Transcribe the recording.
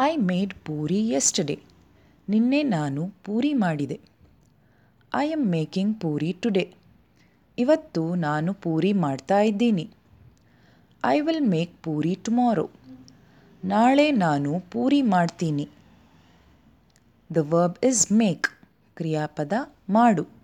I made puri yesterday ನಿನ್ನೆ ನಾನು ಪೂರಿ ಮಾಡಿದೆ. I am making puri today ಇವತ್ತು ನಾನು ಪೂರಿ ಮಾಡ್ತಾ ಇದ್ದೀನಿ. I will make puri tomorrow ನಾಳೆ ನಾನು ಪೂರಿ ಮಾಡ್ತೀನಿ. ದ ವರ್ಬ್ ಇಸ್ ಮೇಕ್ ಕ್ರಿಯಾಪದ ಮಾಡು.